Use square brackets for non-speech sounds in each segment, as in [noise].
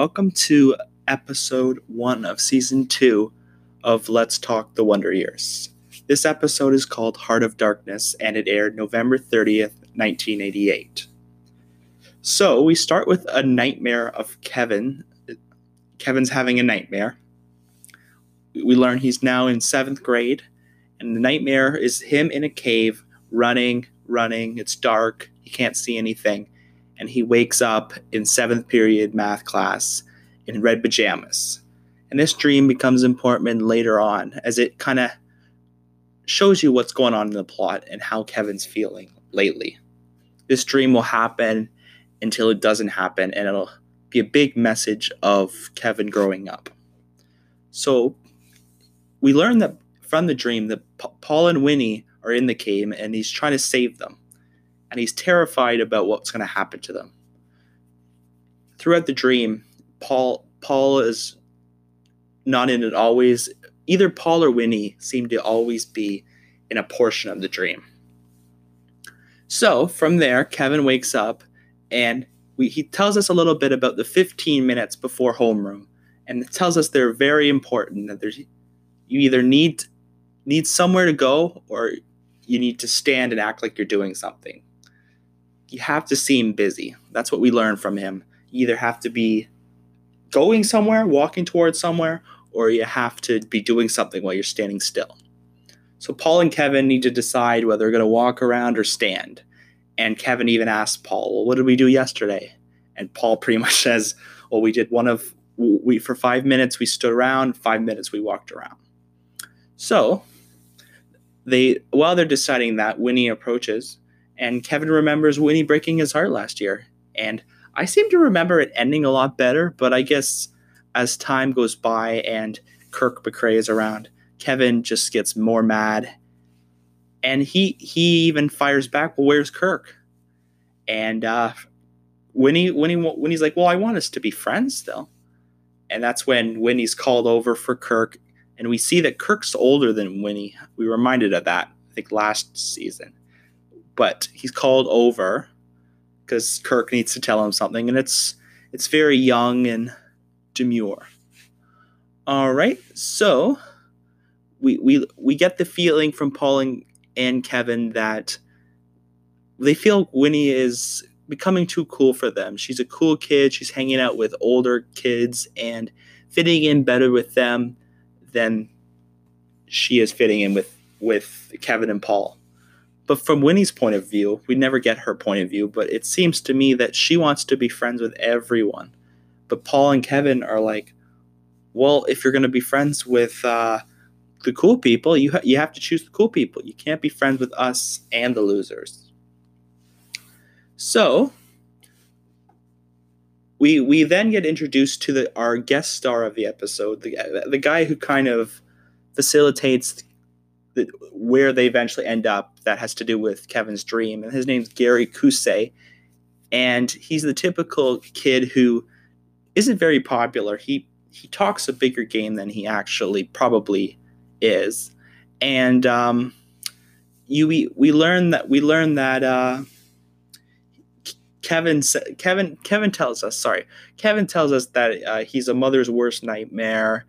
welcome to episode one of season two of Let's Talk the Wonder Years. This episode is called Heart of Darkness and it aired November 30th, 1988. So we start with a nightmare of Kevin. Kevin's having a nightmare. We learn he's now in seventh grade, and the nightmare is him in a cave running, running. It's dark, he can't see anything and he wakes up in seventh period math class in red pajamas. And this dream becomes important later on as it kind of shows you what's going on in the plot and how Kevin's feeling lately. This dream will happen until it doesn't happen, and it'll be a big message of Kevin growing up. So we learn that from the dream that Paul and Winnie are in the cave and he's trying to save them and he's terrified about what's going to happen to them. Throughout the dream, Paul Paul is not in it always. Either Paul or Winnie seem to always be in a portion of the dream. So from there, Kevin wakes up and we, he tells us a little bit about the 15 minutes before homeroom, and it tells us they're very important. That there's you either need need somewhere to go or you need to stand and act like you're doing something you have to seem busy. That's what we learned from him. You either have to be going somewhere, walking towards somewhere, or you have to be doing something while you're standing still. So Paul and Kevin need to decide whether they're going to walk around or stand. And Kevin even asks Paul, "Well, what did we do yesterday?" And Paul pretty much [laughs] says, "Well, we did one of we for 5 minutes we stood around, 5 minutes we walked around." So, they while they're deciding that, Winnie approaches and Kevin remembers Winnie breaking his heart last year. And I seem to remember it ending a lot better, but I guess as time goes by and Kirk McCray is around, Kevin just gets more mad. And he he even fires back, well, where's Kirk? And uh, Winnie, Winnie, Winnie's like, well, I want us to be friends still. And that's when Winnie's called over for Kirk. And we see that Kirk's older than Winnie. We reminded of that, I think, last season but he's called over because Kirk needs to tell him something, and it's it's very young and demure. All right, so we we we get the feeling from Paul and, and Kevin that they feel Winnie is becoming too cool for them. She's a cool kid. She's hanging out with older kids and fitting in better with them than she is fitting in with with Kevin and Paul. But from Winnie's point of view, we never get her point of view, but it seems to me that she wants to be friends with everyone. But Paul and Kevin are like, well, if you're going to be friends with uh, the cool people, you, ha- you have to choose the cool people. You can't be friends with us and the losers. So, we we then get introduced to the our guest star of the episode, the the guy who kind of facilitates where they eventually end up that has to do with Kevin's dream. And his name's Gary Cosay. And he's the typical kid who isn't very popular. He he talks a bigger game than he actually probably is. And um, you we, we learn that we learn that uh, Kevin Kevin Kevin tells us sorry Kevin tells us that uh, he's a mother's worst nightmare.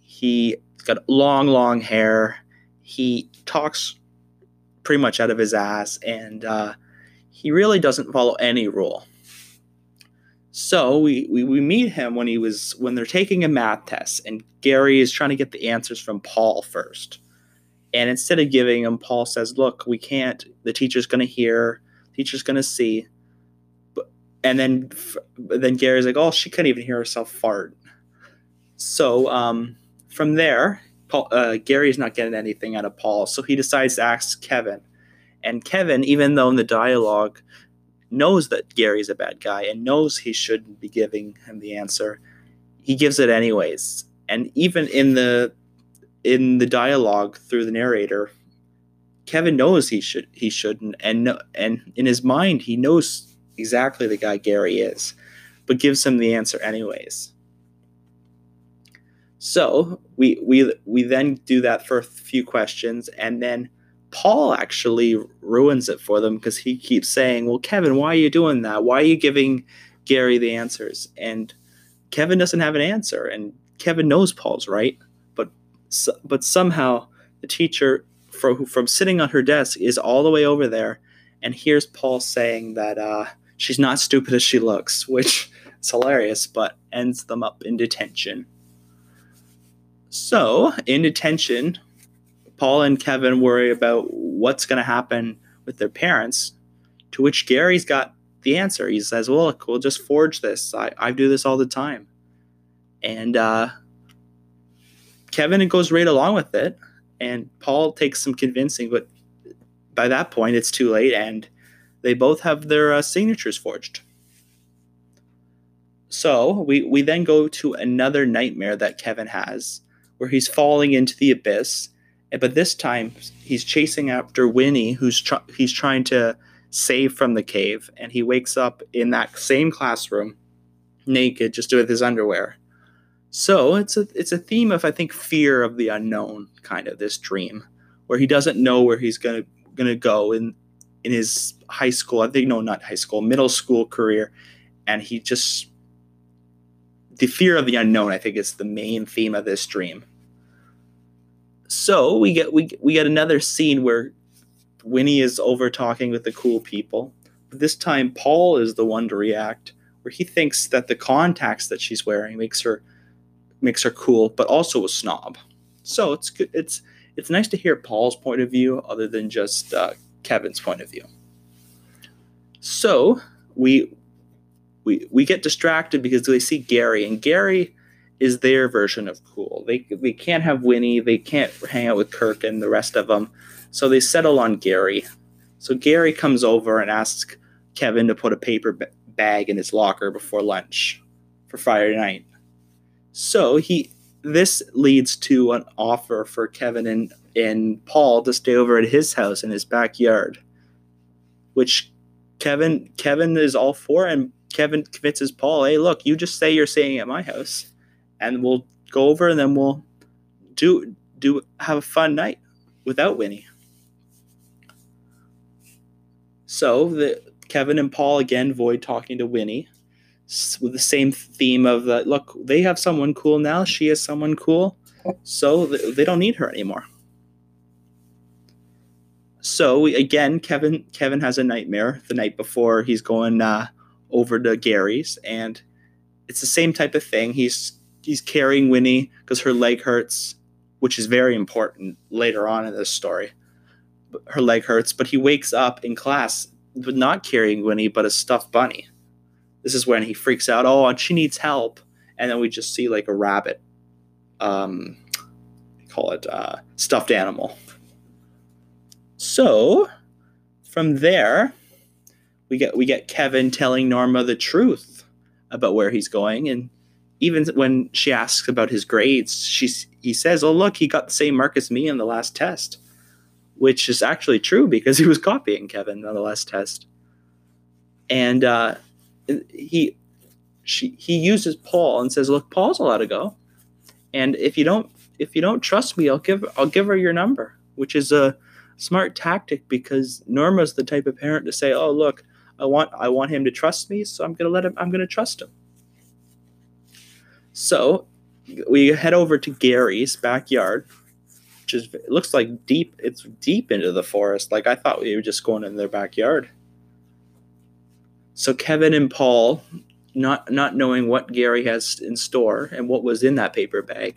He's got long long hair he talks pretty much out of his ass and uh, he really doesn't follow any rule. So we, we, we meet him when he was when they're taking a math test and Gary is trying to get the answers from Paul first. And instead of giving him, Paul says, "Look, we can't. The teacher's going to hear. Teacher's going to see." But, and then then Gary's like, "Oh, she couldn't even hear herself fart." So um, from there, Paul, uh, Gary's not getting anything out of Paul, so he decides to ask Kevin. And Kevin, even though in the dialogue knows that Gary's a bad guy and knows he shouldn't be giving him the answer, he gives it anyways. And even in the in the dialogue through the narrator, Kevin knows he should he shouldn't, and and in his mind he knows exactly the guy Gary is, but gives him the answer anyways. So we we we then do that for a few questions, and then Paul actually ruins it for them because he keeps saying, "Well, Kevin, why are you doing that? Why are you giving Gary the answers?" And Kevin doesn't have an answer, and Kevin knows Paul's right, but but somehow the teacher from from sitting on her desk is all the way over there, and hears Paul saying that uh, she's not stupid as she looks, which is hilarious, but ends them up in detention. So in detention, Paul and Kevin worry about what's going to happen with their parents. To which Gary's got the answer. He says, "Well, look, we'll just forge this. I, I do this all the time." And uh, Kevin goes right along with it, and Paul takes some convincing, but by that point, it's too late, and they both have their uh, signatures forged. So we we then go to another nightmare that Kevin has, where he's falling into the abyss, but this time he's chasing after Winnie, who's tr- he's trying to save from the cave, and he wakes up in that same classroom, naked, just with his underwear. So it's a it's a theme of I think fear of the unknown, kind of this dream, where he doesn't know where he's gonna gonna go in in his high school. I think no, not high school, middle school career, and he just the fear of the unknown. I think is the main theme of this dream. So we get we we get another scene where Winnie is over talking with the cool people. But this time, Paul is the one to react, where he thinks that the contacts that she's wearing makes her makes her cool, but also a snob. So it's good. It's it's nice to hear Paul's point of view, other than just uh, Kevin's point of view. So we we we get distracted because they see Gary, and Gary is their version of cool. They they can't have Winnie, they can't hang out with Kirk and the rest of them, so they settle on Gary. So Gary comes over and asks Kevin to put a paper bag in his locker before lunch for Friday night. So he this leads to an offer for Kevin and, and Paul to stay over at his house in his backyard, which Kevin Kevin is all for, and Kevin convinces Paul, "Hey, look, you just say you're staying at my house, and we'll go over, and then we'll do do have a fun night without Winnie." So the Kevin and Paul again avoid talking to Winnie with the same theme of the look they have someone cool now she is someone cool so they don't need her anymore so we, again kevin kevin has a nightmare the night before he's going uh, over to gary's and it's the same type of thing he's he's carrying winnie because her leg hurts which is very important later on in this story her leg hurts but he wakes up in class but not carrying winnie but a stuffed bunny this is when he freaks out. Oh, she needs help. And then we just see like a rabbit, um, call it uh, stuffed animal. So from there, we get we get Kevin telling Norma the truth about where he's going, and even when she asks about his grades, she he says, "Oh, look, he got the same mark as me in the last test," which is actually true because he was copying Kevin on the last test. And uh, he she he uses Paul and says, "Look, Paul's allowed to go, and if you don't if you don't trust me, I'll give I'll give her your number," which is a smart tactic because Norma's the type of parent to say, "Oh, look, I want I want him to trust me, so I'm gonna let him I'm gonna trust him." So we head over to Gary's backyard, which is it looks like deep it's deep into the forest. Like I thought we were just going in their backyard. So Kevin and Paul, not not knowing what Gary has in store and what was in that paper bag,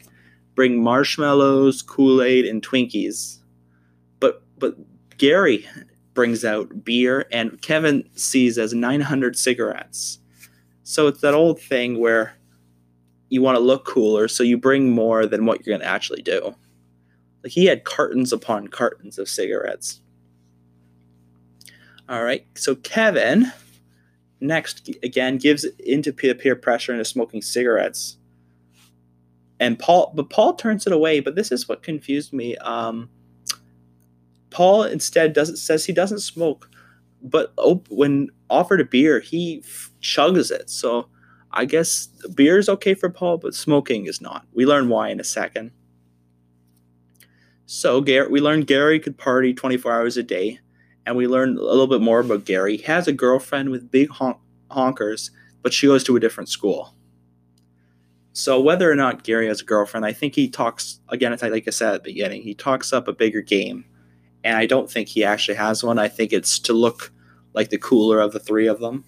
bring marshmallows, Kool-Aid, and Twinkies. But but Gary brings out beer and Kevin sees as 900 cigarettes. So it's that old thing where you want to look cooler, so you bring more than what you're going to actually do. Like he had cartons upon cartons of cigarettes. All right, so Kevin next again gives into peer, pressure into smoking cigarettes and paul but paul turns it away but this is what confused me um, paul instead doesn't says he doesn't smoke but op- when offered a beer he f- chugs it so i guess beer is okay for paul but smoking is not we learn why in a second so Gary, we learned gary could party 24 hours a day and we learn a little bit more about Gary. He has a girlfriend with big honk- honkers, but she goes to a different school. So whether or not Gary has a girlfriend, I think he talks again. Like I said at the beginning, he talks up a bigger game, and I don't think he actually has one. I think it's to look like the cooler of the three of them.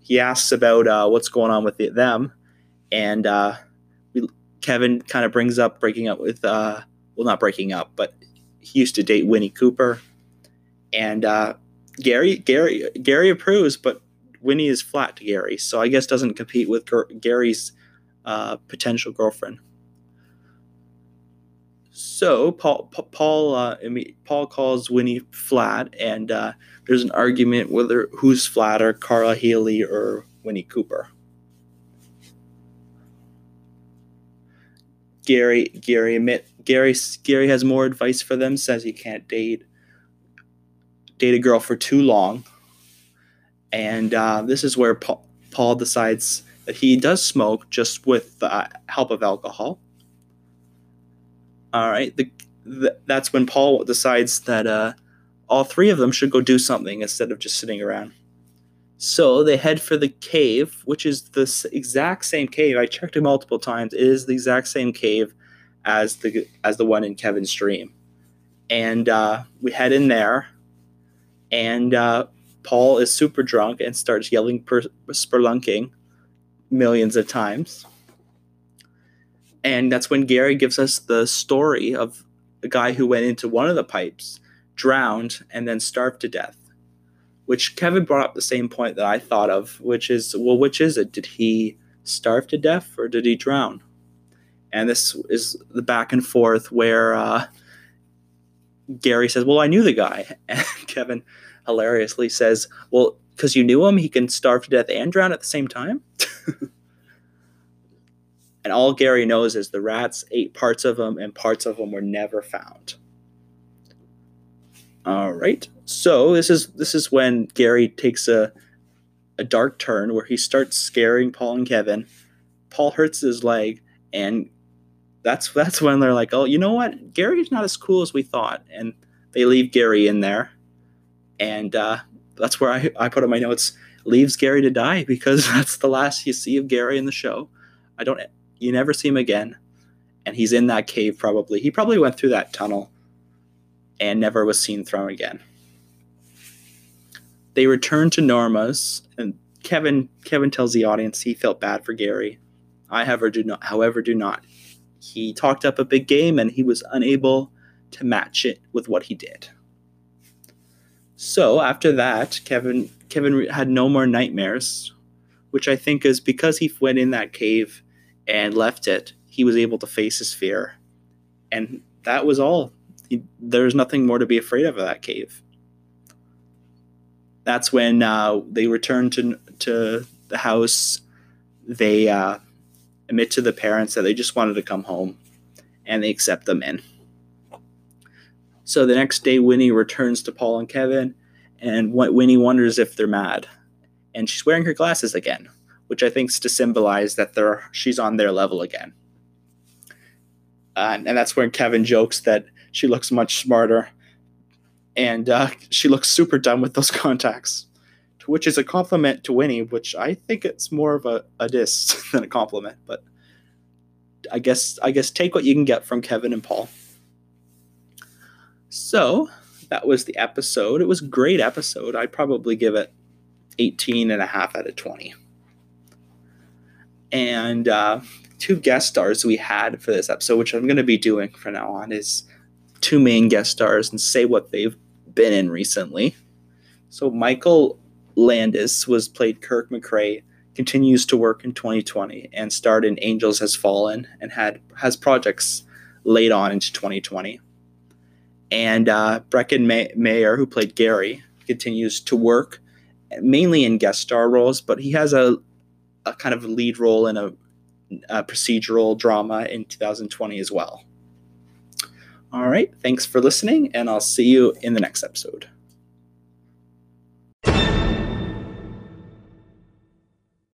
He asks about uh, what's going on with the, them, and uh, we, Kevin kind of brings up breaking up with, uh, well, not breaking up, but he used to date Winnie Cooper, and uh, Gary Gary Gary approves, but Winnie is flat to Gary, so I guess doesn't compete with Gary's uh, potential girlfriend. So Paul Paul uh, Paul calls Winnie flat, and uh, there's an argument whether who's flatter, Carla Healy or Winnie Cooper. Gary Gary admit Gary Gary has more advice for them. Says he can't date date a girl for too long, and uh, this is where Paul, Paul decides that he does smoke just with the help of alcohol. All right, the, the, that's when Paul decides that uh, all three of them should go do something instead of just sitting around. So they head for the cave, which is the exact same cave. I checked it multiple times. It is the exact same cave as the as the one in Kevin's dream, and uh, we head in there, and uh, Paul is super drunk and starts yelling per- spelunking millions of times. And that's when Gary gives us the story of a guy who went into one of the pipes, drowned, and then starved to death. Which Kevin brought up the same point that I thought of, which is well, which is it? Did he starve to death or did he drown? And this is the back and forth where uh, Gary says, Well, I knew the guy. [laughs] And Kevin hilariously says, Well, because you knew him, he can starve to death and drown at the same time? [laughs] and all Gary knows is the rats ate parts of them, and parts of them were never found. All right. So this is this is when Gary takes a a dark turn where he starts scaring Paul and Kevin. Paul hurts his leg, and that's that's when they're like, "Oh, you know what? Gary's not as cool as we thought," and they leave Gary in there, and uh, that's where I I put in my notes leaves Gary to die because [laughs] that's the last you see of Gary in the show. I don't you never see him again. And he's in that cave probably. He probably went through that tunnel and never was seen thrown again. They return to Norma's and Kevin Kevin tells the audience he felt bad for Gary. I however do not however do not. He talked up a big game and he was unable to match it with what he did. So after that, Kevin Kevin had no more nightmares, which I think is because he went in that cave and left it. He was able to face his fear, and that was all. He, was nothing more to be afraid of in that cave. That's when uh, they return to to the house. They uh, admit to the parents that they just wanted to come home, and they accept them in. So the next day, Winnie returns to Paul and Kevin and Winnie wonders if they're mad. And she's wearing her glasses again, which I think is to symbolize that they're she's on their level again. Uh, and that's when Kevin jokes that she looks much smarter, and uh, she looks super dumb with those [laughs] contacts, which is a compliment to Winnie, which I think it's more of a, a diss [laughs] than a compliment. But I guess I guess take what you can get from Kevin and Paul. So that was the episode. It was a great episode. I'd probably give it 18 and a half out of 20. And uh, two guest stars we had for this episode, which I'm going to be doing from now on, is two main guest stars and say what they've been in recently. So Michael Landes was played Kirk McCray, continues to work in 2020 and starred in Angels Has Fallen and had has projects laid on into 2020. And uh, Breckin May- Meyer, who played Gary, continues to work mainly in guest star roles, but he has a, a kind of lead role in a, a procedural drama in 2020 as well. All right, thanks for listening, and I'll see you in the next episode.